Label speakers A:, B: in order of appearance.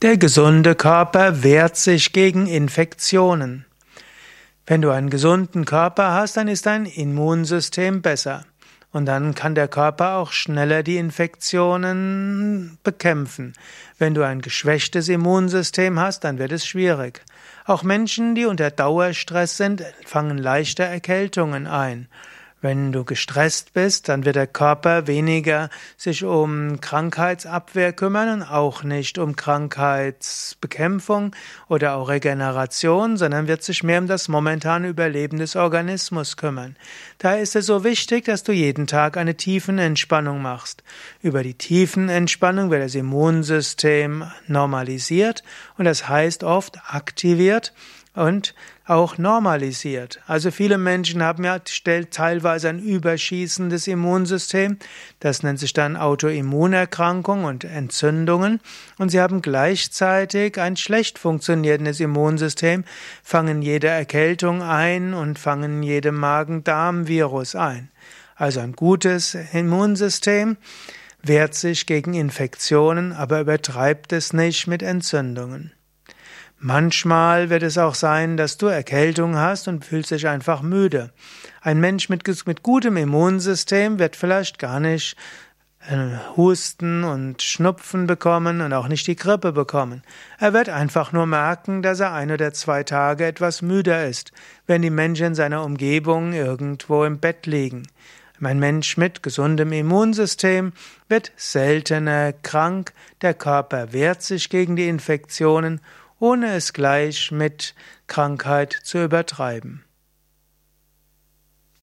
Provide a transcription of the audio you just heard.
A: Der gesunde Körper wehrt sich gegen Infektionen. Wenn du einen gesunden Körper hast, dann ist dein Immunsystem besser. Und dann kann der Körper auch schneller die Infektionen bekämpfen. Wenn du ein geschwächtes Immunsystem hast, dann wird es schwierig. Auch Menschen, die unter Dauerstress sind, fangen leichter Erkältungen ein. Wenn du gestresst bist, dann wird der Körper weniger sich um Krankheitsabwehr kümmern und auch nicht um Krankheitsbekämpfung oder auch Regeneration, sondern wird sich mehr um das momentane Überleben des Organismus kümmern. Daher ist es so wichtig, dass du jeden Tag eine Tiefenentspannung machst. Über die Tiefenentspannung wird das Immunsystem normalisiert und das heißt oft aktiviert und auch normalisiert. Also viele Menschen haben ja teilweise ein überschießendes Immunsystem. Das nennt sich dann Autoimmunerkrankung und Entzündungen. Und sie haben gleichzeitig ein schlecht funktionierendes Immunsystem, fangen jede Erkältung ein und fangen jede Magen-Darm-Virus ein. Also ein gutes Immunsystem wehrt sich gegen Infektionen, aber übertreibt es nicht mit Entzündungen. Manchmal wird es auch sein, dass du Erkältung hast und fühlst dich einfach müde. Ein Mensch mit, mit gutem Immunsystem wird vielleicht gar nicht äh, Husten und Schnupfen bekommen und auch nicht die Grippe bekommen. Er wird einfach nur merken, dass er ein oder zwei Tage etwas müder ist, wenn die Menschen in seiner Umgebung irgendwo im Bett liegen. Ein Mensch mit gesundem Immunsystem wird seltener krank, der Körper wehrt sich gegen die Infektionen ohne es gleich mit Krankheit zu übertreiben.